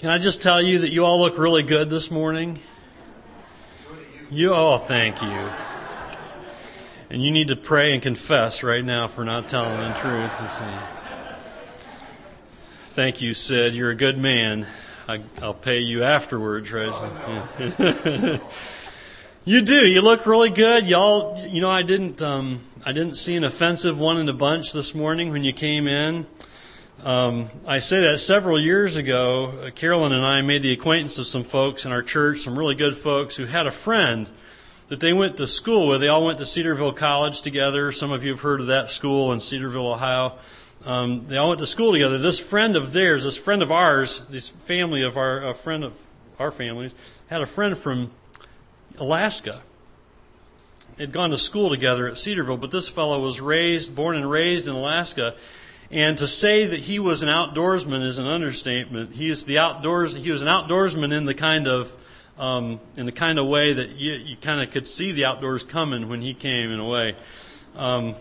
Can I just tell you that you all look really good this morning? You, oh, thank you. And you need to pray and confess right now for not telling the truth. Thank you, Sid. You're a good man. I, will pay you afterwards, right? you do. You look really good. Y'all, you know, I didn't, um, I didn't see an offensive one in the bunch this morning when you came in. Um, I say that several years ago, uh, Carolyn and I made the acquaintance of some folks in our church, some really good folks who had a friend that they went to school with. They all went to Cedarville College together. Some of you have heard of that school in Cedarville, Ohio. Um, they all went to school together. This friend of theirs, this friend of ours, this family of our a friend of our families, had a friend from Alaska. They'd gone to school together at Cedarville, but this fellow was raised, born and raised in Alaska and to say that he was an outdoorsman is an understatement. He is the outdoors. He was an outdoorsman in the kind of um, in the kind of way that you, you kind of could see the outdoors coming when he came. In a way, um,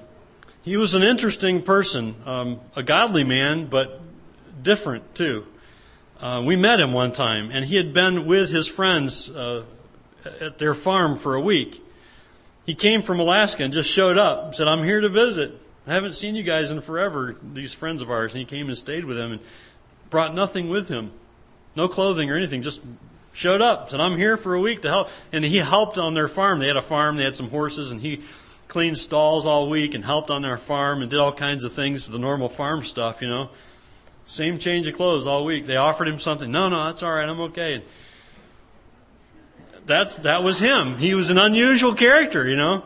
he was an interesting person, um, a godly man, but different too. Uh, we met him one time, and he had been with his friends uh, at their farm for a week. He came from Alaska and just showed up and said, "I'm here to visit." I haven't seen you guys in forever, these friends of ours. And he came and stayed with them and brought nothing with him. No clothing or anything, just showed up. Said, I'm here for a week to help. And he helped on their farm. They had a farm, they had some horses, and he cleaned stalls all week and helped on their farm and did all kinds of things, the normal farm stuff, you know. Same change of clothes all week. They offered him something. No, no, that's all right. I'm okay. That's, that was him. He was an unusual character, you know.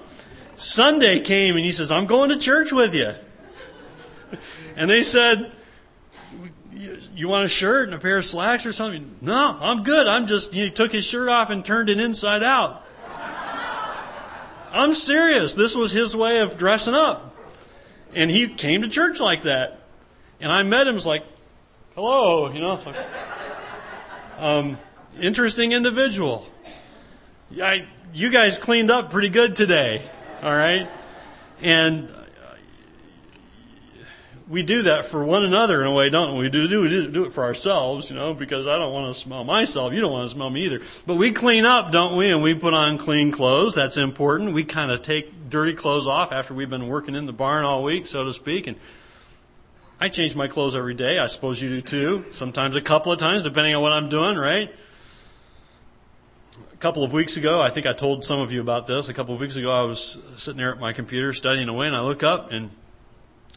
Sunday came and he says, I'm going to church with you. And they said, You want a shirt and a pair of slacks or something? No, I'm good. I'm just, he took his shirt off and turned it inside out. I'm serious. This was his way of dressing up. And he came to church like that. And I met him, was like, hello, you know. Like, um, interesting individual. I, you guys cleaned up pretty good today. All right? And we do that for one another in a way, don't we? We do, do, do it for ourselves, you know, because I don't want to smell myself. You don't want to smell me either. But we clean up, don't we? And we put on clean clothes. That's important. We kind of take dirty clothes off after we've been working in the barn all week, so to speak. And I change my clothes every day. I suppose you do too. Sometimes a couple of times, depending on what I'm doing, right? Couple of weeks ago, I think I told some of you about this. A couple of weeks ago, I was sitting there at my computer studying away, and I look up, and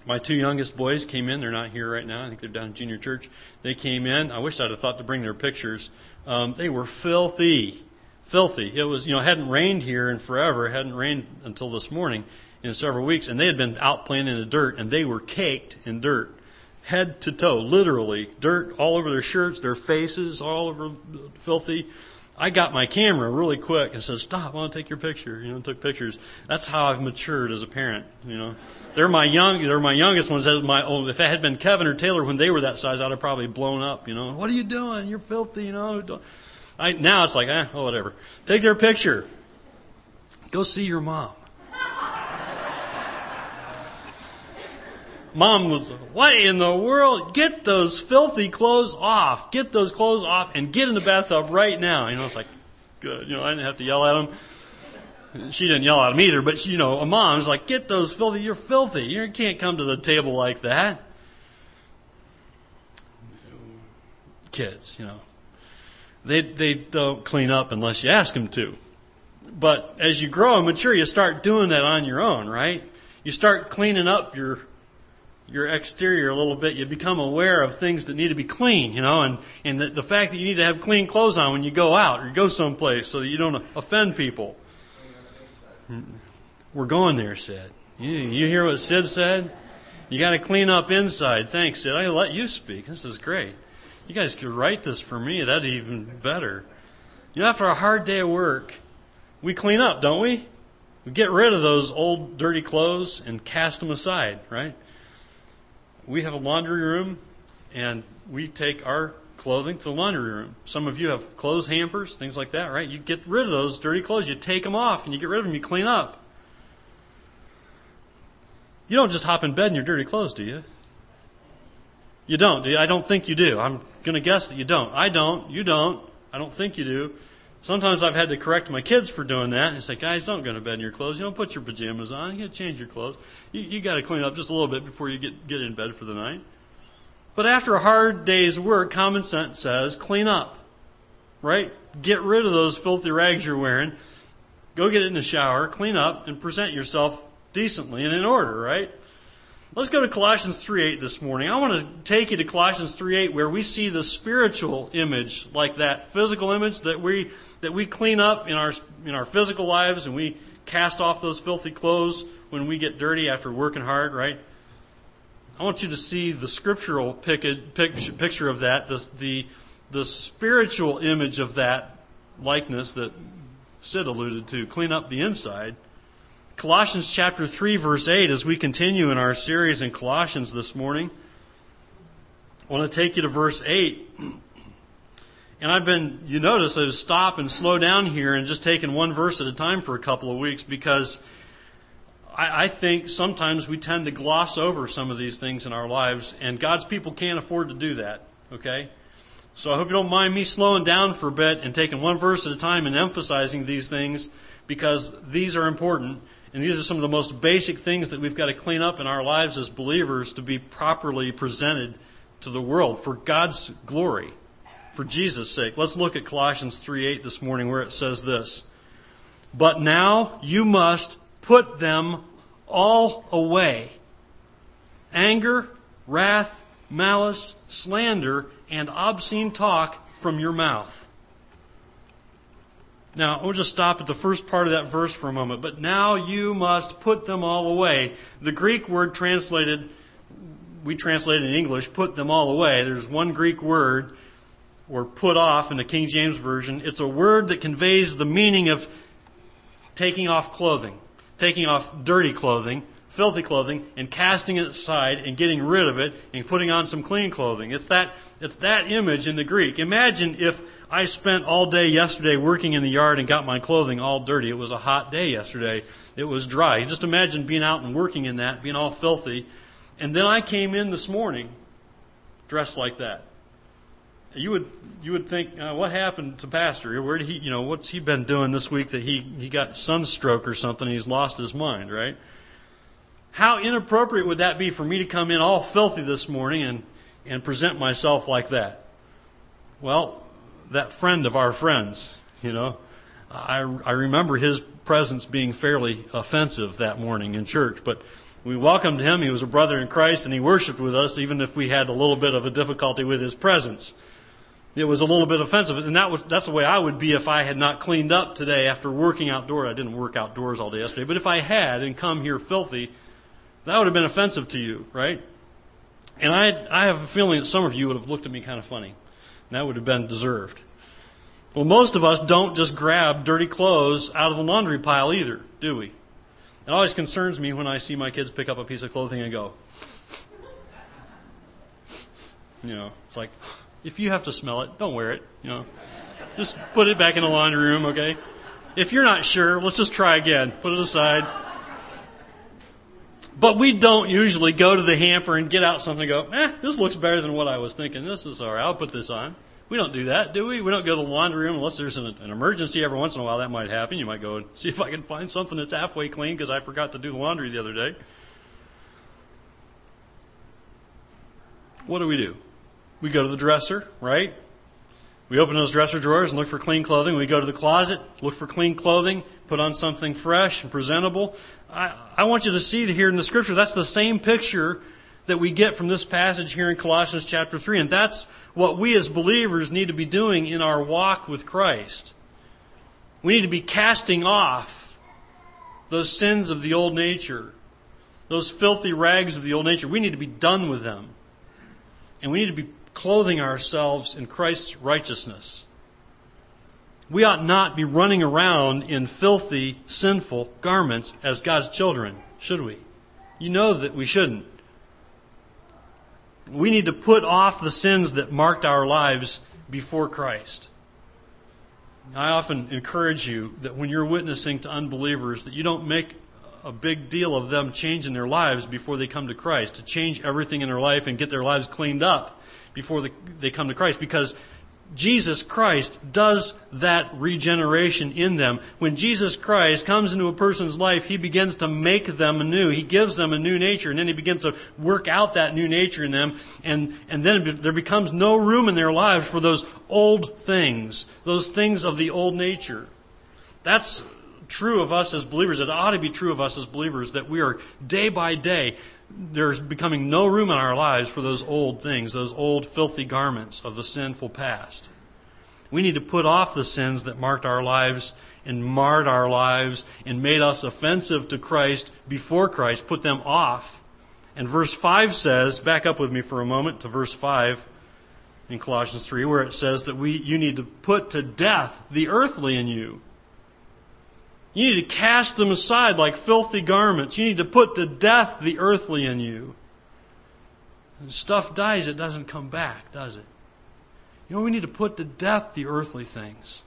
my two youngest boys came in. They're not here right now. I think they're down in junior church. They came in. I wish I'd have thought to bring their pictures. Um, they were filthy, filthy. It was, you know, hadn't rained here in forever. It hadn't rained until this morning in several weeks, and they had been out playing in the dirt, and they were caked in dirt, head to toe, literally dirt all over their shirts, their faces, all over filthy. I got my camera really quick and said, "Stop! I want to take your picture." You know, took pictures. That's how I've matured as a parent. You know, they're my young, they're my youngest ones. As my old, if it had been Kevin or Taylor when they were that size, I'd have probably blown up. You know, what are you doing? You're filthy. You know. I now it's like, eh, oh whatever. Take their picture. Go see your mom. Mom was, what in the world? Get those filthy clothes off. Get those clothes off and get in the bathtub right now. You know, it's like, good. You know, I didn't have to yell at him. She didn't yell at him either, but, she, you know, a mom's like, get those filthy, you're filthy. You can't come to the table like that. Kids, you know, they, they don't clean up unless you ask them to. But as you grow and mature, you start doing that on your own, right? You start cleaning up your your exterior a little bit, you become aware of things that need to be clean, you know, and, and the, the fact that you need to have clean clothes on when you go out or go someplace so that you don't offend people. We're going there, Sid. You, you hear what Sid said? You got to clean up inside. Thanks, Sid. I let you speak. This is great. You guys could write this for me. That'd even better. You know, after a hard day of work, we clean up, don't we? We get rid of those old dirty clothes and cast them aside, right? We have a laundry room and we take our clothing to the laundry room. Some of you have clothes hampers, things like that, right? You get rid of those dirty clothes, you take them off and you get rid of them, you clean up. You don't just hop in bed in your dirty clothes, do you? You don't, do you? I don't think you do. I'm going to guess that you don't. I don't. You don't. I don't think you do. Sometimes I've had to correct my kids for doing that. And say, guys, don't go to bed in your clothes. You don't put your pajamas on. You got to change your clothes. You, you got to clean up just a little bit before you get, get in bed for the night. But after a hard day's work, common sense says clean up. Right? Get rid of those filthy rags you're wearing. Go get in the shower, clean up, and present yourself decently and in order, right? Let's go to Colossians 3:8 this morning. I want to take you to Colossians 3:8 where we see the spiritual image like that physical image that we that we clean up in our in our physical lives and we cast off those filthy clothes when we get dirty after working hard, right? I want you to see the scriptural picture of that, the, the, the spiritual image of that likeness that Sid alluded to. Clean up the inside. Colossians chapter 3, verse 8, as we continue in our series in Colossians this morning, I want to take you to verse 8. And I've been, you notice, I've stopped and slowed down here and just taken one verse at a time for a couple of weeks because I, I think sometimes we tend to gloss over some of these things in our lives, and God's people can't afford to do that, okay? So I hope you don't mind me slowing down for a bit and taking one verse at a time and emphasizing these things because these are important. And these are some of the most basic things that we've got to clean up in our lives as believers to be properly presented to the world for God's glory, for Jesus' sake. Let's look at Colossians 3:8 this morning where it says this. But now you must put them all away anger, wrath, malice, slander, and obscene talk from your mouth. Now, we'll just stop at the first part of that verse for a moment. But now you must put them all away. The Greek word translated, we translate in English, put them all away. There's one Greek word, or put off in the King James Version. It's a word that conveys the meaning of taking off clothing taking off dirty clothing, filthy clothing, and casting it aside and getting rid of it and putting on some clean clothing. It's that, it's that image in the Greek. Imagine if I spent all day yesterday working in the yard and got my clothing all dirty. It was a hot day yesterday. It was dry. Just imagine being out and working in that, being all filthy. And then I came in this morning dressed like that you would you would think, uh, what happened to Pastor? Where did he, you know, what's he been doing this week that he he got sunstroke or something? he's lost his mind, right? How inappropriate would that be for me to come in all filthy this morning and and present myself like that? Well, that friend of our friends, you know, I I remember his presence being fairly offensive that morning in church, but we welcomed him. He was a brother in Christ and he worshiped with us, even if we had a little bit of a difficulty with his presence it was a little bit offensive. And that was, that's the way I would be if I had not cleaned up today after working outdoors. I didn't work outdoors all day yesterday. But if I had and come here filthy, that would have been offensive to you, right? And I, I have a feeling that some of you would have looked at me kind of funny. And that would have been deserved. Well, most of us don't just grab dirty clothes out of the laundry pile either, do we? It always concerns me when I see my kids pick up a piece of clothing and go, you know, it's like, if you have to smell it, don't wear it. You know, just put it back in the laundry room. Okay. If you're not sure, let's just try again. Put it aside. But we don't usually go to the hamper and get out something and go, eh, this looks better than what I was thinking. This is all right. I'll put this on. We don't do that, do we? We don't go to the laundry room unless there's an, an, emergency every once in a while. That might happen. You might go and see if I can find something that's halfway clean because I forgot to do the laundry the other day. What do we do? We go to the dresser, right? We open those dresser drawers and look for clean clothing. We go to the closet, look for clean clothing, put on something fresh and presentable. I, I want you to see here in the scripture, that's the same picture that we get from this passage here in Colossians chapter 3. And that's what we as believers need to be doing in our walk with Christ. We need to be casting off those sins of the old nature, those filthy rags of the old nature. We need to be done with them. And we need to be clothing ourselves in Christ's righteousness. We ought not be running around in filthy, sinful garments as God's children, should we? You know that we shouldn't. We need to put off the sins that marked our lives before Christ. I often encourage you that when you're witnessing to unbelievers that you don't make a big deal of them changing their lives before they come to Christ, to change everything in their life and get their lives cleaned up before they come to Christ because Jesus Christ does that regeneration in them. When Jesus Christ comes into a person's life, he begins to make them anew. He gives them a new nature, and then he begins to work out that new nature in them. And, and then there becomes no room in their lives for those old things, those things of the old nature. That's true of us as believers. It ought to be true of us as believers that we are day by day there's becoming no room in our lives for those old things, those old filthy garments of the sinful past. We need to put off the sins that marked our lives and marred our lives and made us offensive to Christ before Christ, put them off. And verse 5 says, back up with me for a moment to verse 5 in Colossians 3, where it says that we, you need to put to death the earthly in you you need to cast them aside like filthy garments. You need to put to death the earthly in you. When stuff dies, it doesn't come back, does it? You know, we need to put to death the earthly things.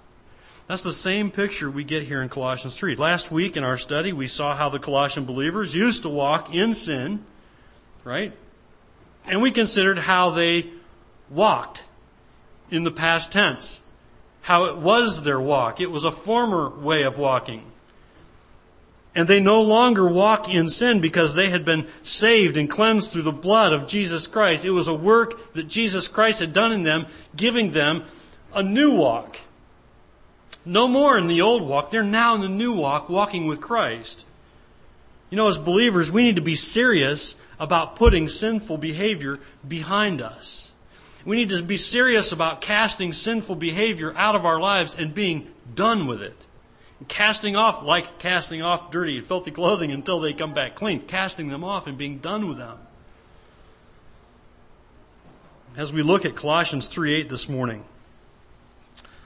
That's the same picture we get here in Colossians 3. Last week in our study, we saw how the Colossian believers used to walk in sin, right? And we considered how they walked in the past tense, how it was their walk. It was a former way of walking. And they no longer walk in sin because they had been saved and cleansed through the blood of Jesus Christ. It was a work that Jesus Christ had done in them, giving them a new walk. No more in the old walk. They're now in the new walk, walking with Christ. You know, as believers, we need to be serious about putting sinful behavior behind us. We need to be serious about casting sinful behavior out of our lives and being done with it casting off, like casting off dirty and filthy clothing until they come back clean, casting them off and being done with them. As we look at Colossians 3 8 this morning,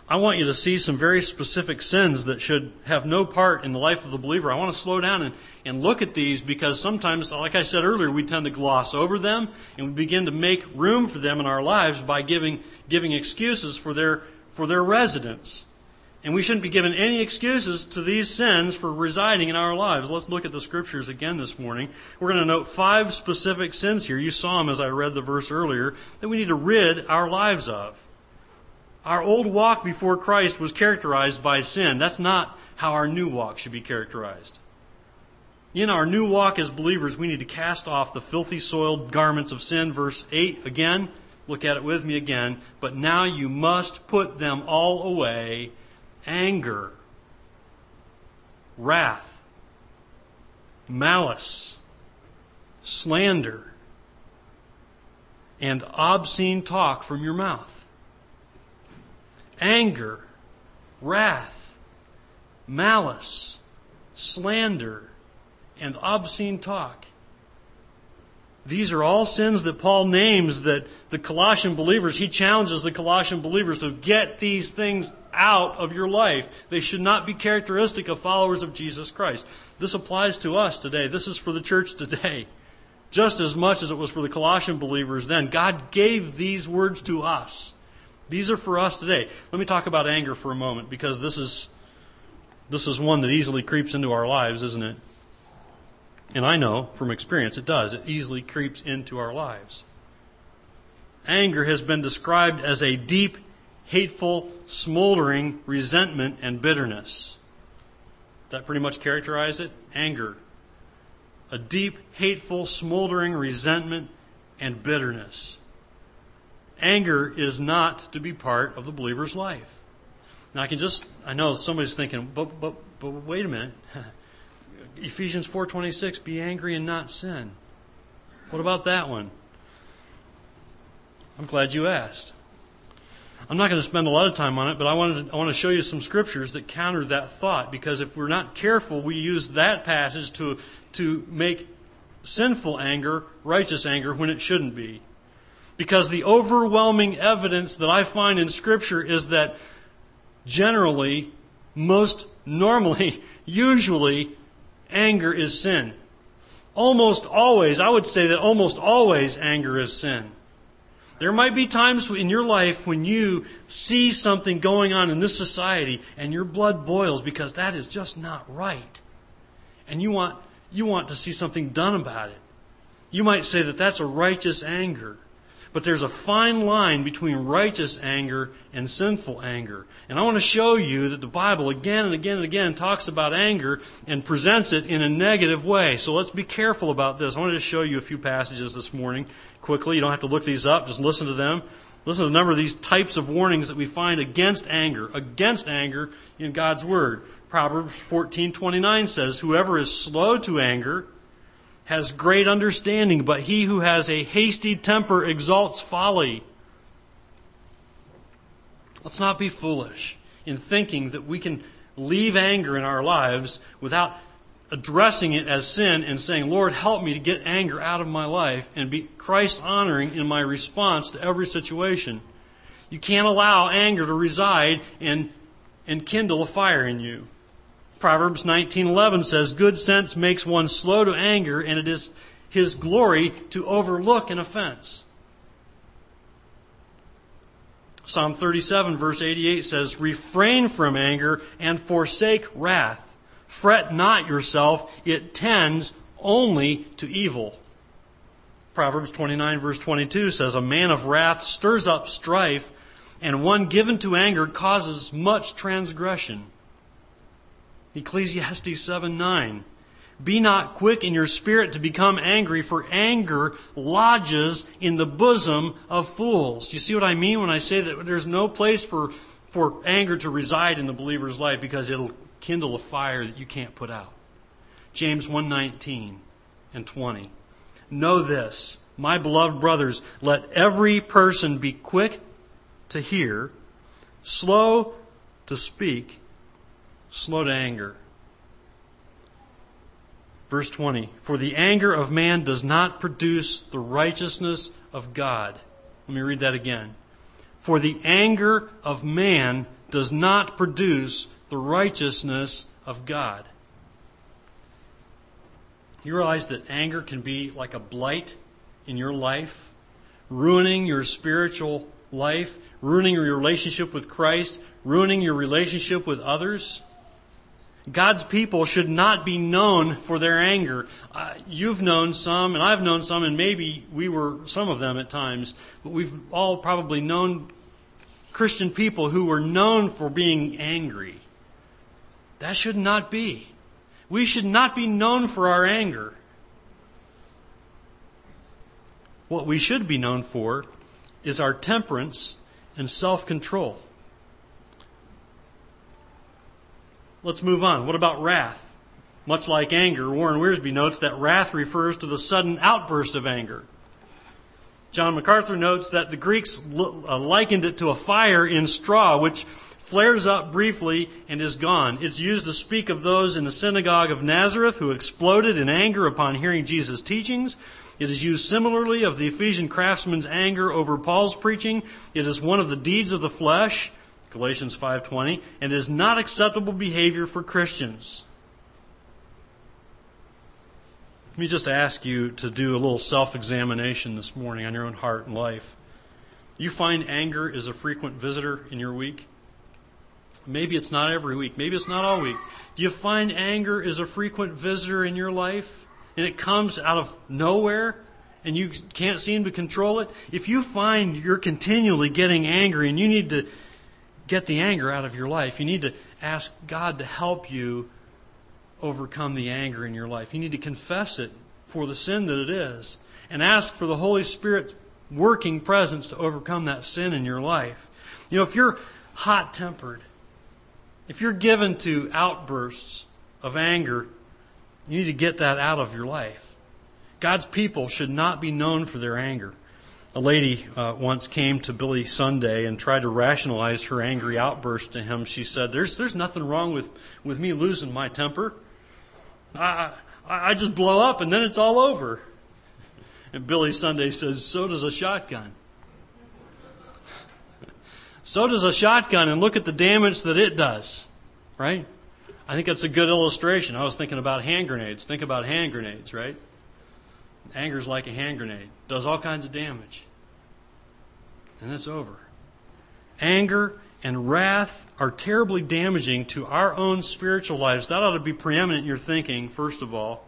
I want you to see some very specific sins that should have no part in the life of the believer. I want to slow down and, and look at these because sometimes, like I said earlier, we tend to gloss over them and we begin to make room for them in our lives by giving, giving excuses for their, for their residence. And we shouldn't be given any excuses to these sins for residing in our lives. Let's look at the scriptures again this morning. We're going to note five specific sins here. You saw them as I read the verse earlier that we need to rid our lives of. Our old walk before Christ was characterized by sin. That's not how our new walk should be characterized. In our new walk as believers, we need to cast off the filthy, soiled garments of sin. Verse 8 again. Look at it with me again. But now you must put them all away anger, wrath, malice, slander, and obscene talk from your mouth. Anger, wrath, malice, slander, and obscene talk. These are all sins that Paul names that the Colossian believers, he challenges the Colossian believers to get these things out of your life. They should not be characteristic of followers of Jesus Christ. This applies to us today. This is for the church today. Just as much as it was for the Colossian believers then. God gave these words to us. These are for us today. Let me talk about anger for a moment because this is this is one that easily creeps into our lives, isn't it? And I know from experience it does. It easily creeps into our lives. Anger has been described as a deep, hateful, smoldering resentment and bitterness. That pretty much characterize it? Anger. A deep, hateful, smoldering resentment and bitterness. Anger is not to be part of the believer's life. Now I can just I know somebody's thinking, but but but wait a minute. Ephesians 4:26, be angry and not sin. What about that one? I'm glad you asked. I'm not going to spend a lot of time on it, but I wanted to, I want to show you some scriptures that counter that thought because if we're not careful, we use that passage to to make sinful anger righteous anger when it shouldn't be. Because the overwhelming evidence that I find in scripture is that generally, most normally, usually anger is sin. Almost always, I would say that almost always anger is sin. There might be times in your life when you see something going on in this society and your blood boils because that is just not right. And you want, you want to see something done about it. You might say that that's a righteous anger. But there's a fine line between righteous anger and sinful anger. And I want to show you that the Bible again and again and again talks about anger and presents it in a negative way. So let's be careful about this. I want to show you a few passages this morning quickly. You don't have to look these up, just listen to them. Listen to the number of these types of warnings that we find against anger, against anger in God's Word. Proverbs 14:29 says, "Whoever is slow to anger has great understanding, but he who has a hasty temper exalts folly." Let's not be foolish in thinking that we can leave anger in our lives without addressing it as sin and saying, Lord, help me to get anger out of my life and be Christ honoring in my response to every situation. You can't allow anger to reside and, and kindle a fire in you. Proverbs 19:11 says, "Good sense makes one slow to anger, and it is his glory to overlook an offense." Psalm 37 verse 88 says, "Refrain from anger and forsake wrath." Fret not yourself, it tends only to evil. Proverbs 29 verse 22 says, A man of wrath stirs up strife, and one given to anger causes much transgression. Ecclesiastes 7 9. Be not quick in your spirit to become angry, for anger lodges in the bosom of fools. You see what I mean when I say that there's no place for, for anger to reside in the believer's life because it'll kindle a fire that you can't put out. James 1:19 and 20. Know this, my beloved brothers, let every person be quick to hear, slow to speak, slow to anger. Verse 20 For the anger of man does not produce the righteousness of God. Let me read that again. For the anger of man does not produce the righteousness of God. You realize that anger can be like a blight in your life, ruining your spiritual life, ruining your relationship with Christ, ruining your relationship with others. God's people should not be known for their anger. Uh, you've known some, and I've known some, and maybe we were some of them at times, but we've all probably known Christian people who were known for being angry. That should not be. We should not be known for our anger. What we should be known for is our temperance and self control. Let's move on. What about wrath? Much like anger, Warren Wiersbe notes that wrath refers to the sudden outburst of anger. John MacArthur notes that the Greeks uh, likened it to a fire in straw, which flares up briefly and is gone. It's used to speak of those in the synagogue of Nazareth who exploded in anger upon hearing Jesus' teachings. It is used similarly of the Ephesian craftsman's anger over Paul's preaching. It is one of the deeds of the flesh, Galatians 5:20, and is not acceptable behavior for Christians. Let me just ask you to do a little self-examination this morning on your own heart and life. You find anger is a frequent visitor in your week? Maybe it's not every week. Maybe it's not all week. Do you find anger is a frequent visitor in your life and it comes out of nowhere and you can't seem to control it? If you find you're continually getting angry and you need to get the anger out of your life, you need to ask God to help you overcome the anger in your life. You need to confess it for the sin that it is and ask for the Holy Spirit's working presence to overcome that sin in your life. You know, if you're hot tempered, if you're given to outbursts of anger, you need to get that out of your life. God's people should not be known for their anger. A lady uh, once came to Billy Sunday and tried to rationalize her angry outburst to him. She said, "There's there's nothing wrong with with me losing my temper. I I, I just blow up and then it's all over." And Billy Sunday says, "So does a shotgun." So does a shotgun, and look at the damage that it does, right? I think that's a good illustration. I was thinking about hand grenades. Think about hand grenades, right? Anger's like a hand grenade, does all kinds of damage. And it's over. Anger and wrath are terribly damaging to our own spiritual lives. That ought to be preeminent in your thinking, first of all.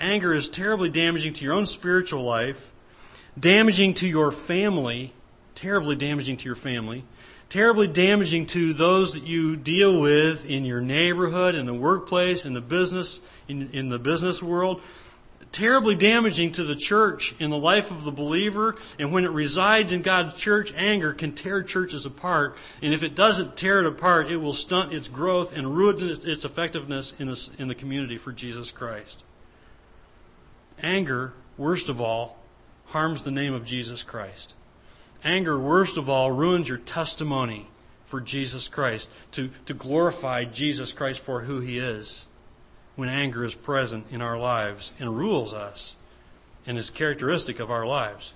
Anger is terribly damaging to your own spiritual life. damaging to your family, terribly damaging to your family, terribly damaging to those that you deal with in your neighborhood, in the workplace, in the business, in, in the business world, terribly damaging to the church in the life of the believer. And when it resides in God's church, anger can tear churches apart. And if it doesn't tear it apart, it will stunt its growth and ruin its effectiveness in in the community for Jesus Christ. Anger, worst of all, harms the name of Jesus Christ. Anger, worst of all, ruins your testimony for Jesus Christ, to, to glorify Jesus Christ for who he is when anger is present in our lives and rules us and is characteristic of our lives.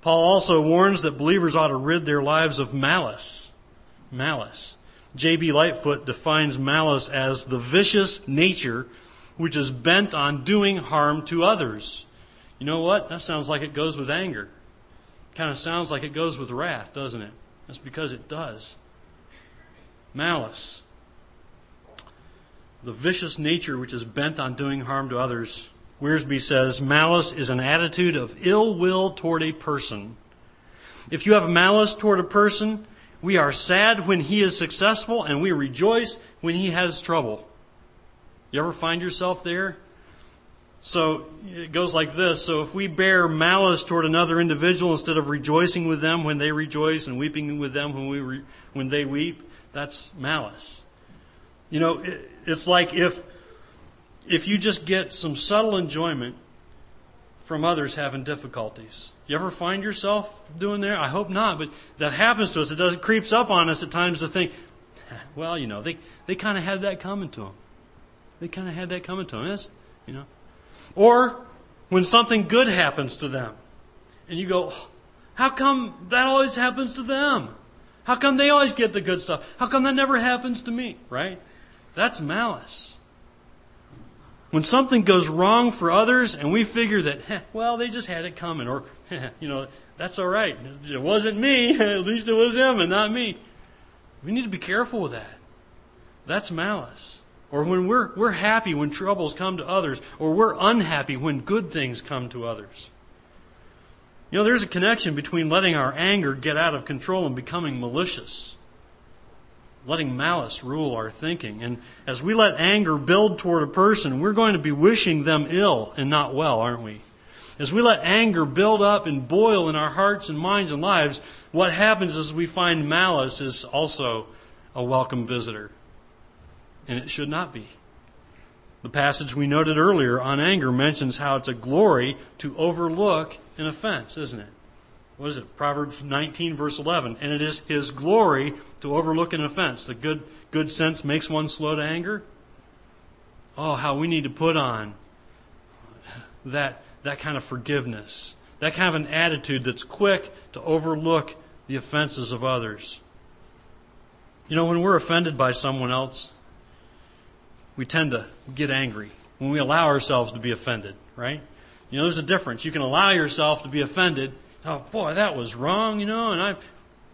Paul also warns that believers ought to rid their lives of malice. Malice. J.B. Lightfoot defines malice as the vicious nature which is bent on doing harm to others. You know what? That sounds like it goes with anger. Kind of sounds like it goes with wrath, doesn't it? That's because it does. Malice. The vicious nature which is bent on doing harm to others. Wiersbe says malice is an attitude of ill will toward a person. If you have malice toward a person, we are sad when he is successful and we rejoice when he has trouble. You ever find yourself there? So it goes like this. So if we bear malice toward another individual instead of rejoicing with them when they rejoice and weeping with them when we re, when they weep, that's malice. You know, it, it's like if if you just get some subtle enjoyment from others having difficulties. You ever find yourself doing there? I hope not, but that happens to us. It does it creeps up on us at times to think, well, you know, they they kind of had that coming to them. They kind of had that coming to them. Yes, you know. Or when something good happens to them, and you go, how come that always happens to them? How come they always get the good stuff? How come that never happens to me? Right? That's malice. When something goes wrong for others and we figure that, well, they just had it coming, or, you know, that's all right. It wasn't me. At least it was him and not me. We need to be careful with that. That's malice. Or when we're, we're happy when troubles come to others, or we're unhappy when good things come to others. You know, there's a connection between letting our anger get out of control and becoming malicious. Letting malice rule our thinking. And as we let anger build toward a person, we're going to be wishing them ill and not well, aren't we? As we let anger build up and boil in our hearts and minds and lives, what happens is we find malice is also a welcome visitor and it should not be. The passage we noted earlier on anger mentions how it's a glory to overlook an offense, isn't it? What is it? Proverbs 19, verse 11. And it is his glory to overlook an offense. The good, good sense makes one slow to anger. Oh, how we need to put on that, that kind of forgiveness, that kind of an attitude that's quick to overlook the offenses of others. You know, when we're offended by someone else, we tend to get angry when we allow ourselves to be offended, right? You know, there's a difference. You can allow yourself to be offended. Oh, boy, that was wrong, you know, and I,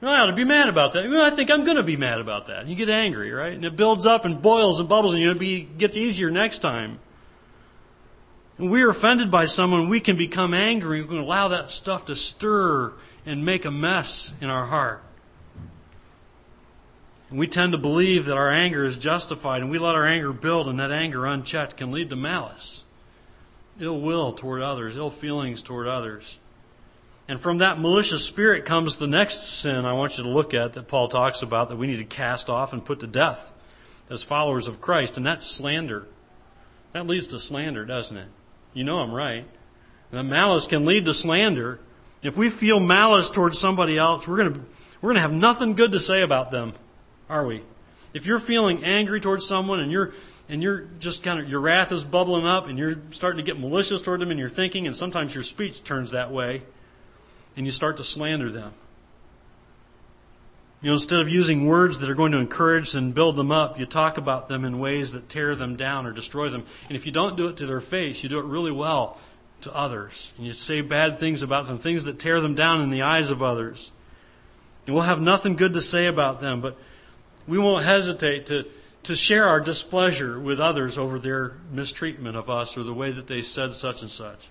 I ought to be mad about that. Well, I think I'm going to be mad about that. You get angry, right? And it builds up and boils and bubbles, and you know, it gets easier next time. When we are offended by someone, we can become angry. We can allow that stuff to stir and make a mess in our heart. We tend to believe that our anger is justified, and we let our anger build, and that anger unchecked can lead to malice, ill will toward others, ill feelings toward others. And from that malicious spirit comes the next sin I want you to look at that Paul talks about that we need to cast off and put to death as followers of Christ, and that's slander. That leads to slander, doesn't it? You know I'm right. That malice can lead to slander. If we feel malice towards somebody else, we're going to, we're going to have nothing good to say about them are we? If you're feeling angry towards someone and you're and you're just kind of your wrath is bubbling up and you're starting to get malicious toward them in your thinking and sometimes your speech turns that way and you start to slander them. You know, instead of using words that are going to encourage and build them up, you talk about them in ways that tear them down or destroy them. And if you don't do it to their face, you do it really well to others. And you say bad things about them, things that tear them down in the eyes of others. And we'll have nothing good to say about them, but we won't hesitate to, to share our displeasure with others over their mistreatment of us or the way that they said such and such.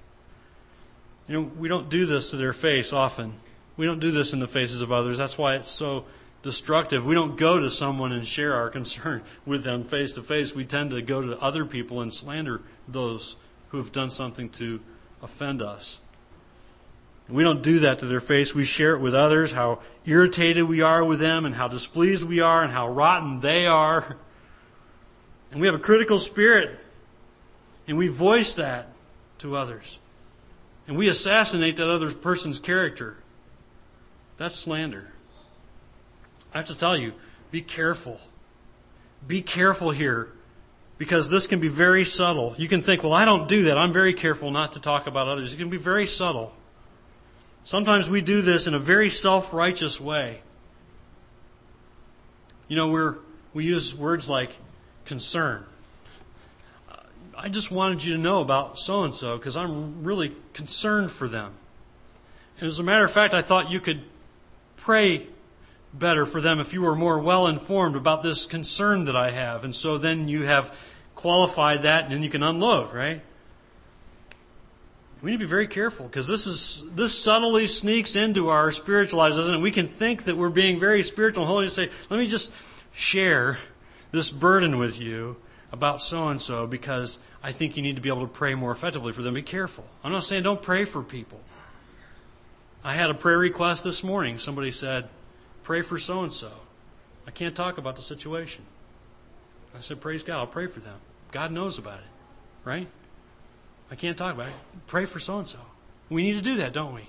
You know, we don't do this to their face often. We don't do this in the faces of others. That's why it's so destructive. We don't go to someone and share our concern with them face to face. We tend to go to other people and slander those who have done something to offend us. We don't do that to their face. We share it with others, how irritated we are with them and how displeased we are and how rotten they are. And we have a critical spirit. And we voice that to others. And we assassinate that other person's character. That's slander. I have to tell you, be careful. Be careful here because this can be very subtle. You can think, well, I don't do that. I'm very careful not to talk about others. It can be very subtle. Sometimes we do this in a very self righteous way. You know, we're, we use words like concern. Uh, I just wanted you to know about so and so because I'm really concerned for them. And as a matter of fact, I thought you could pray better for them if you were more well informed about this concern that I have. And so then you have qualified that and then you can unload, right? We need to be very careful because this is this subtly sneaks into our spiritual lives, doesn't it? We can think that we're being very spiritual and holy and say, let me just share this burden with you about so and so because I think you need to be able to pray more effectively for them. Be careful. I'm not saying don't pray for people. I had a prayer request this morning. Somebody said, Pray for so and so. I can't talk about the situation. I said, Praise God, I'll pray for them. God knows about it, right? I can't talk about it. Pray for so and so. We need to do that, don't we?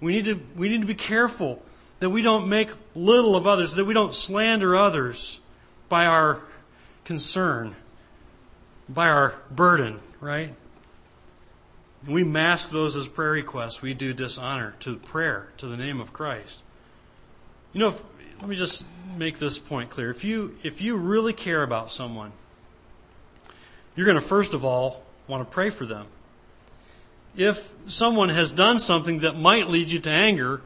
We need to we need to be careful that we don't make little of others, that we don't slander others by our concern, by our burden, right? we mask those as prayer requests. We do dishonor to prayer, to the name of Christ. You know, if, let me just make this point clear. If you, if you really care about someone, you're going to first of all want to pray for them. If someone has done something that might lead you to anger,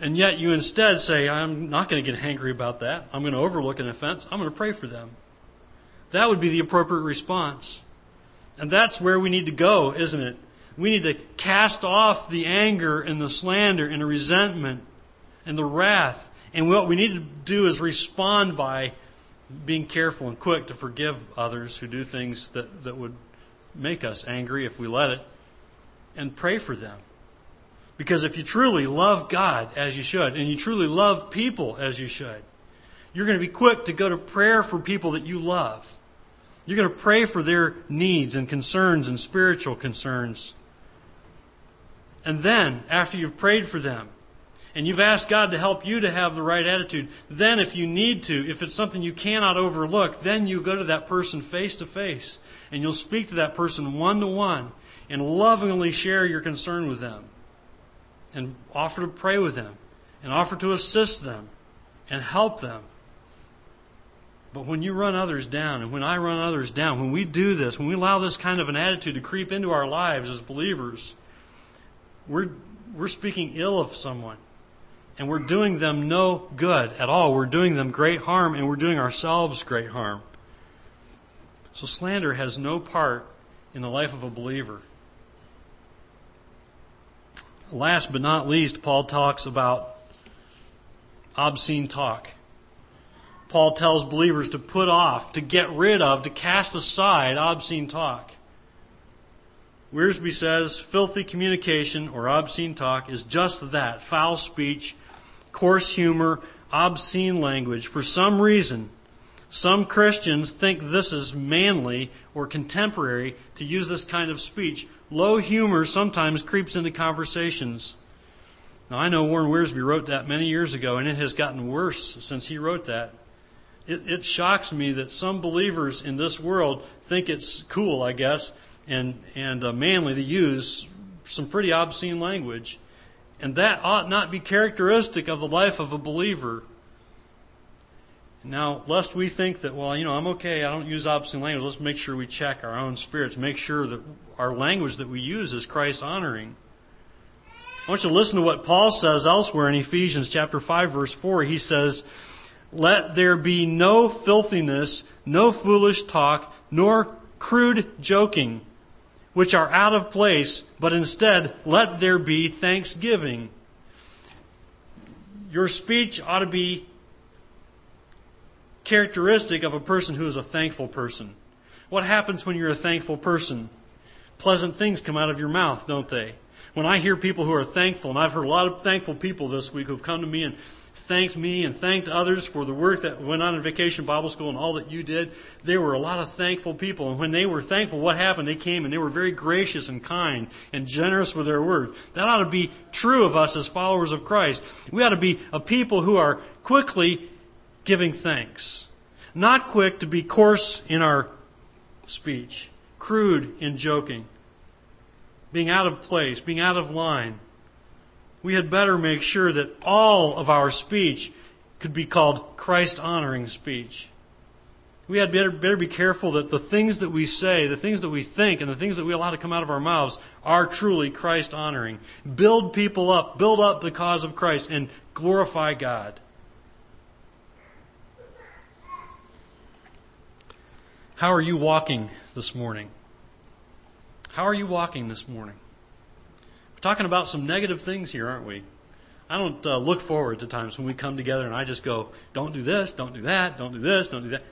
and yet you instead say, I'm not going to get angry about that, I'm going to overlook an offense, I'm going to pray for them. That would be the appropriate response. And that's where we need to go, isn't it? We need to cast off the anger and the slander and the resentment and the wrath. And what we need to do is respond by being careful and quick to forgive others who do things that, that would make us angry if we let it, and pray for them. Because if you truly love God as you should, and you truly love people as you should, you're going to be quick to go to prayer for people that you love. You're going to pray for their needs and concerns and spiritual concerns. And then, after you've prayed for them, and you've asked God to help you to have the right attitude, then if you need to, if it's something you cannot overlook, then you go to that person face to face and you'll speak to that person one to one and lovingly share your concern with them and offer to pray with them and offer to assist them and help them. But when you run others down, and when I run others down, when we do this, when we allow this kind of an attitude to creep into our lives as believers, we're, we're speaking ill of someone and we're doing them no good at all. We're doing them great harm, and we're doing ourselves great harm. So slander has no part in the life of a believer. Last but not least, Paul talks about obscene talk. Paul tells believers to put off, to get rid of, to cast aside obscene talk. Wiersbe says filthy communication or obscene talk is just that foul speech coarse humor, obscene language. For some reason, some Christians think this is manly or contemporary to use this kind of speech. Low humor sometimes creeps into conversations. Now, I know Warren Wiersbe wrote that many years ago, and it has gotten worse since he wrote that. It, it shocks me that some believers in this world think it's cool, I guess, and, and uh, manly to use some pretty obscene language. And that ought not be characteristic of the life of a believer. Now, lest we think that, well, you know, I'm okay, I don't use obscene language, let's make sure we check our own spirits, make sure that our language that we use is Christ honoring. I want you to listen to what Paul says elsewhere in Ephesians chapter 5 verse 4. He says, "Let there be no filthiness, no foolish talk, nor crude joking, which are out of place, but instead let there be thanksgiving. Your speech ought to be characteristic of a person who is a thankful person. What happens when you're a thankful person? Pleasant things come out of your mouth, don't they? When I hear people who are thankful, and I've heard a lot of thankful people this week who've come to me and thanked me and thanked others for the work that went on in Vacation Bible School and all that you did. There were a lot of thankful people. And when they were thankful, what happened? They came and they were very gracious and kind and generous with their word. That ought to be true of us as followers of Christ. We ought to be a people who are quickly giving thanks. Not quick to be coarse in our speech, crude in joking, being out of place, being out of line we had better make sure that all of our speech could be called Christ honoring speech. We had better, better be careful that the things that we say, the things that we think, and the things that we allow to come out of our mouths are truly Christ honoring. Build people up, build up the cause of Christ, and glorify God. How are you walking this morning? How are you walking this morning? Talking about some negative things here, aren't we? I don't uh, look forward to times when we come together and I just go, don't do this, don't do that, don't do this, don't do that.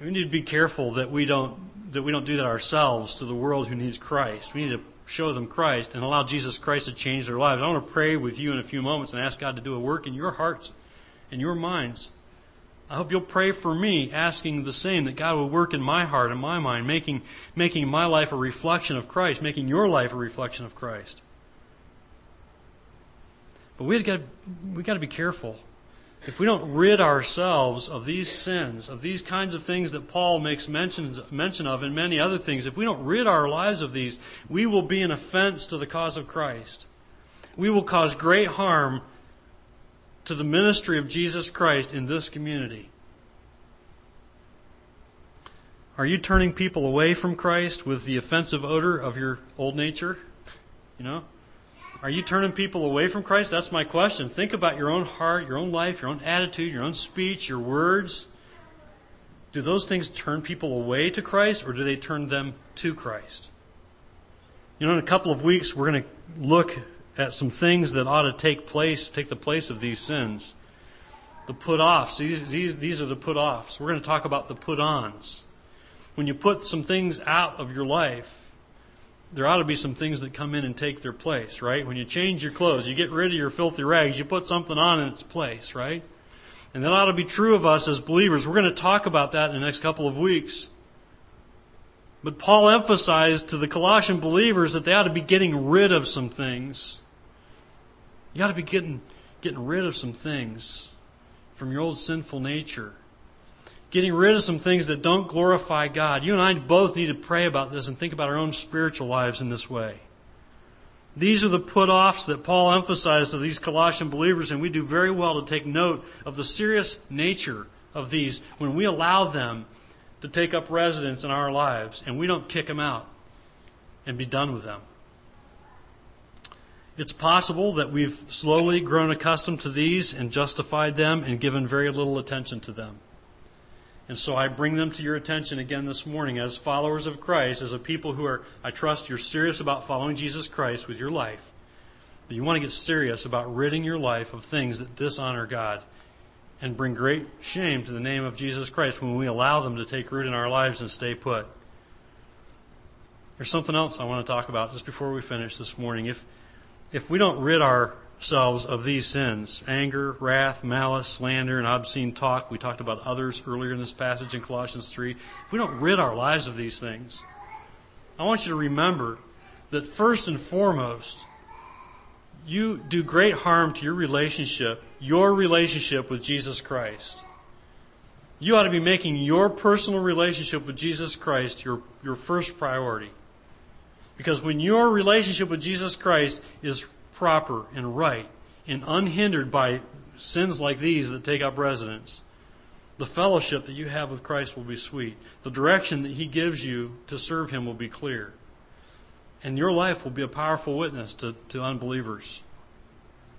We need to be careful that we don't that we don't do that ourselves to the world who needs Christ. We need to show them Christ and allow Jesus Christ to change their lives. I want to pray with you in a few moments and ask God to do a work in your hearts and your minds. I hope you'll pray for me, asking the same, that God will work in my heart and my mind, making, making my life a reflection of Christ, making your life a reflection of Christ. But we've got, we've got to be careful. If we don't rid ourselves of these sins, of these kinds of things that Paul makes mention, mention of, and many other things, if we don't rid our lives of these, we will be an offense to the cause of Christ. We will cause great harm to the ministry of Jesus Christ in this community. Are you turning people away from Christ with the offensive odor of your old nature? You know? Are you turning people away from Christ? That's my question. Think about your own heart, your own life, your own attitude, your own speech, your words. Do those things turn people away to Christ or do they turn them to Christ? You know, in a couple of weeks, we're going to look at some things that ought to take place, take the place of these sins. The put offs. These, these, these are the put offs. We're going to talk about the put ons. When you put some things out of your life, there ought to be some things that come in and take their place, right? When you change your clothes, you get rid of your filthy rags, you put something on in its place, right? And that ought to be true of us as believers. We're going to talk about that in the next couple of weeks. But Paul emphasized to the Colossian believers that they ought to be getting rid of some things. You ought to be getting, getting rid of some things from your old sinful nature getting rid of some things that don't glorify God. You and I both need to pray about this and think about our own spiritual lives in this way. These are the put offs that Paul emphasized to these Colossian believers, and we do very well to take note of the serious nature of these when we allow them to take up residence in our lives and we don't kick them out and be done with them. It's possible that we've slowly grown accustomed to these and justified them and given very little attention to them. And so I bring them to your attention again this morning as followers of Christ, as a people who are, I trust you're serious about following Jesus Christ with your life. That you want to get serious about ridding your life of things that dishonor God and bring great shame to the name of Jesus Christ when we allow them to take root in our lives and stay put. There's something else I want to talk about just before we finish this morning. If, if we don't rid our ourselves of these sins anger, wrath, malice, slander, and obscene talk. We talked about others earlier in this passage in Colossians 3. If we don't rid our lives of these things, I want you to remember that first and foremost, you do great harm to your relationship, your relationship with Jesus Christ. You ought to be making your personal relationship with Jesus Christ your, your first priority. Because when your relationship with Jesus Christ is proper and right and unhindered by sins like these that take up residence, the fellowship that you have with Christ will be sweet. The direction that He gives you to serve Him will be clear. And your life will be a powerful witness to, to unbelievers.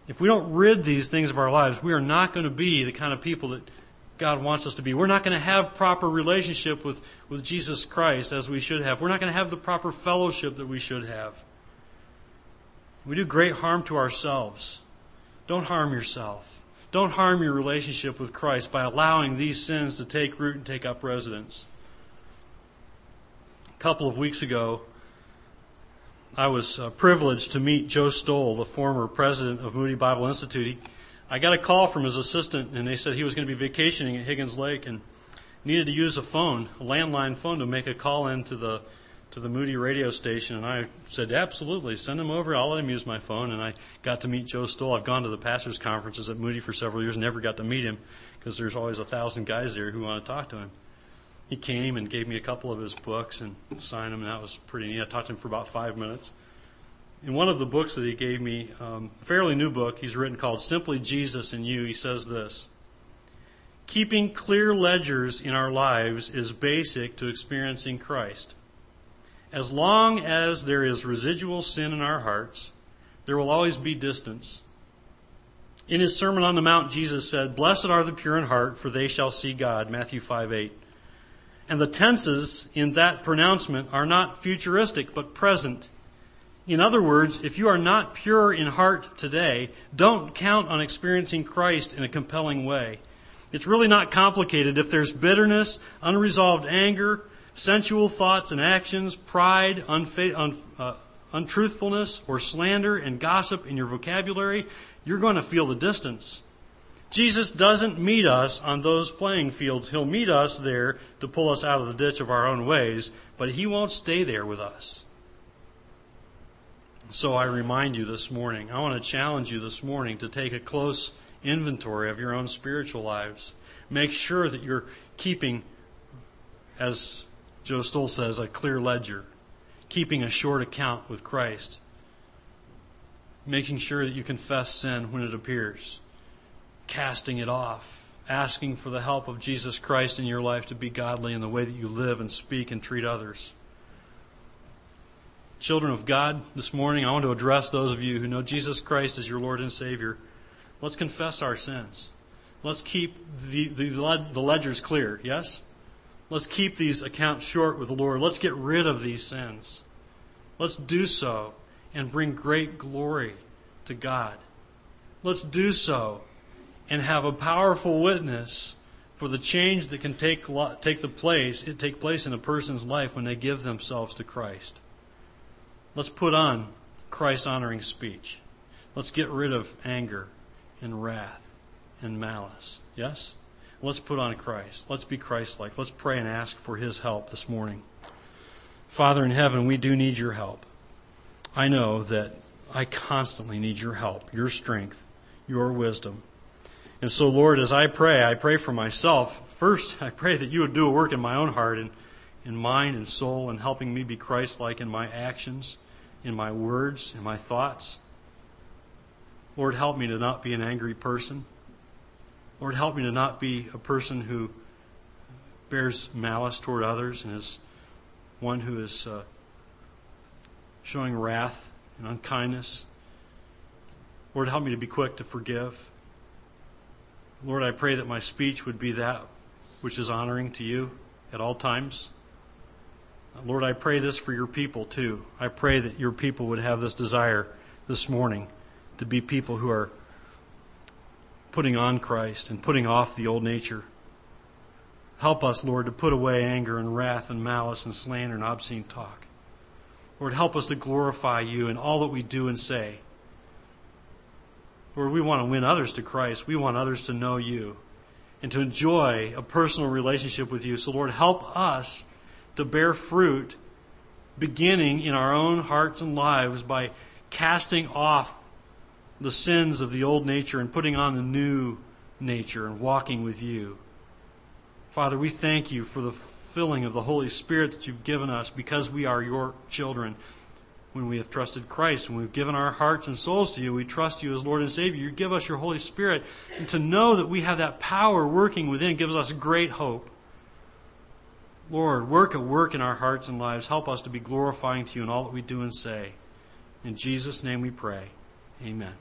If we don't rid these things of our lives, we are not going to be the kind of people that God wants us to be. We're not going to have proper relationship with, with Jesus Christ as we should have. We're not going to have the proper fellowship that we should have. We do great harm to ourselves. Don't harm yourself. Don't harm your relationship with Christ by allowing these sins to take root and take up residence. A couple of weeks ago, I was uh, privileged to meet Joe Stowell, the former president of Moody Bible Institute. He, I got a call from his assistant, and they said he was going to be vacationing at Higgins Lake and needed to use a phone, a landline phone, to make a call into the to the Moody radio station, and I said, absolutely, send him over. I'll let him use my phone. And I got to meet Joe Stowell. I've gone to the pastors' conferences at Moody for several years, never got to meet him because there's always a thousand guys there who want to talk to him. He came and gave me a couple of his books and signed them, and that was pretty neat. I talked to him for about five minutes. In one of the books that he gave me, um, a fairly new book he's written called Simply Jesus and You, he says this Keeping clear ledgers in our lives is basic to experiencing Christ. As long as there is residual sin in our hearts, there will always be distance. In his Sermon on the Mount, Jesus said, Blessed are the pure in heart, for they shall see God. Matthew 5 8. And the tenses in that pronouncement are not futuristic, but present. In other words, if you are not pure in heart today, don't count on experiencing Christ in a compelling way. It's really not complicated. If there's bitterness, unresolved anger, sensual thoughts and actions, pride, unfa- un- uh, untruthfulness, or slander and gossip in your vocabulary, you're going to feel the distance. Jesus doesn't meet us on those playing fields. He'll meet us there to pull us out of the ditch of our own ways, but He won't stay there with us. So I remind you this morning, I want to challenge you this morning to take a close inventory of your own spiritual lives. Make sure that you're keeping, as Joe Stowell says, a clear ledger, keeping a short account with Christ, making sure that you confess sin when it appears, casting it off, asking for the help of Jesus Christ in your life to be godly in the way that you live and speak and treat others. Children of God, this morning I want to address those of you who know Jesus Christ as your Lord and Savior. Let's confess our sins. Let's keep the, the, the ledgers clear, yes? Let's keep these accounts short with the Lord. Let's get rid of these sins. Let's do so and bring great glory to God. Let's do so and have a powerful witness for the change that can take, take the place, it take place in a person's life when they give themselves to Christ. Let's put on Christ honoring speech. Let's get rid of anger and wrath and malice. Yes? Let's put on Christ. Let's be Christ like. Let's pray and ask for His help this morning. Father in heaven, we do need your help. I know that I constantly need your help, your strength, your wisdom. And so, Lord, as I pray, I pray for myself. First, I pray that you would do a work in my own heart and in mind and soul and helping me be Christ like in my actions, in my words, in my thoughts. Lord, help me to not be an angry person. Lord, help me to not be a person who bears malice toward others and is one who is uh, showing wrath and unkindness. Lord, help me to be quick to forgive. Lord, I pray that my speech would be that which is honoring to you at all times. Lord, I pray this for your people too. I pray that your people would have this desire this morning to be people who are putting on Christ and putting off the old nature. Help us, Lord, to put away anger and wrath and malice and slander and obscene talk. Lord, help us to glorify you in all that we do and say. Lord, we want to win others to Christ. We want others to know you and to enjoy a personal relationship with you. So, Lord, help us to bear fruit beginning in our own hearts and lives by casting off the sins of the old nature and putting on the new nature and walking with you. Father, we thank you for the filling of the Holy Spirit that you've given us because we are your children. When we have trusted Christ, when we've given our hearts and souls to you, we trust you as Lord and Savior. You give us your Holy Spirit. And to know that we have that power working within gives us great hope. Lord, work a work in our hearts and lives. Help us to be glorifying to you in all that we do and say. In Jesus' name we pray. Amen.